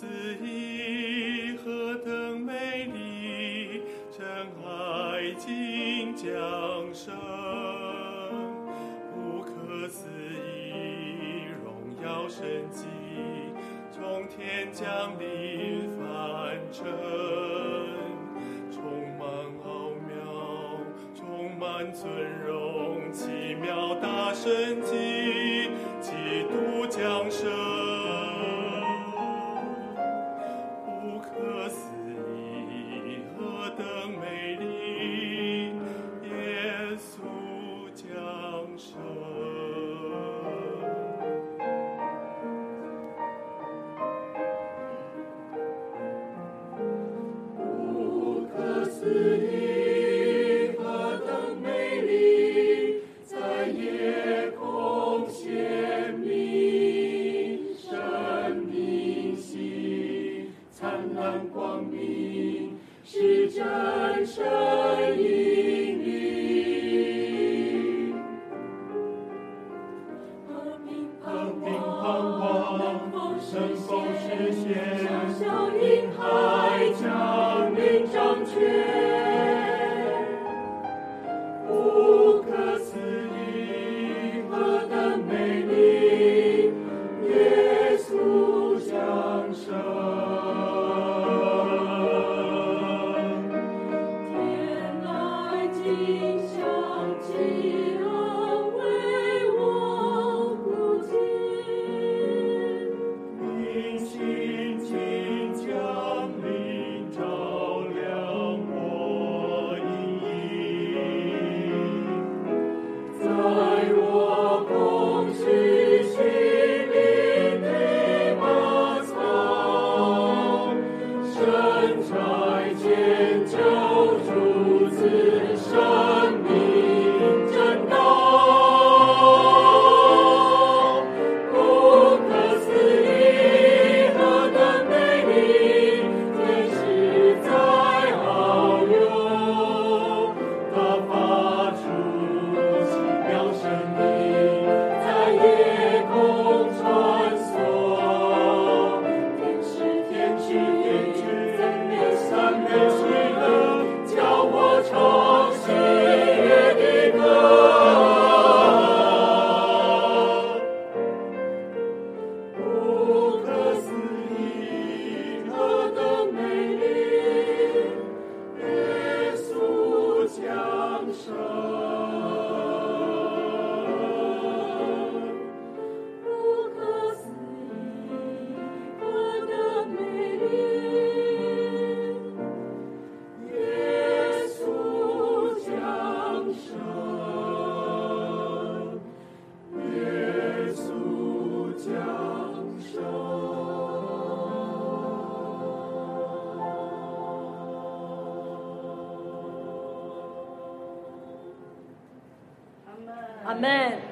此意何等美丽，真爱尽降生，不可思议荣耀神迹，从天降临凡尘，充满奥妙，充满尊荣，奇妙大神迹，基督降生。美丽！耶稣降生。不可思议，何等美丽，在夜空显明，生命息，灿烂光明，是真神引领。和平盼望能否实现？小小婴孩降临掌权，生，Amen.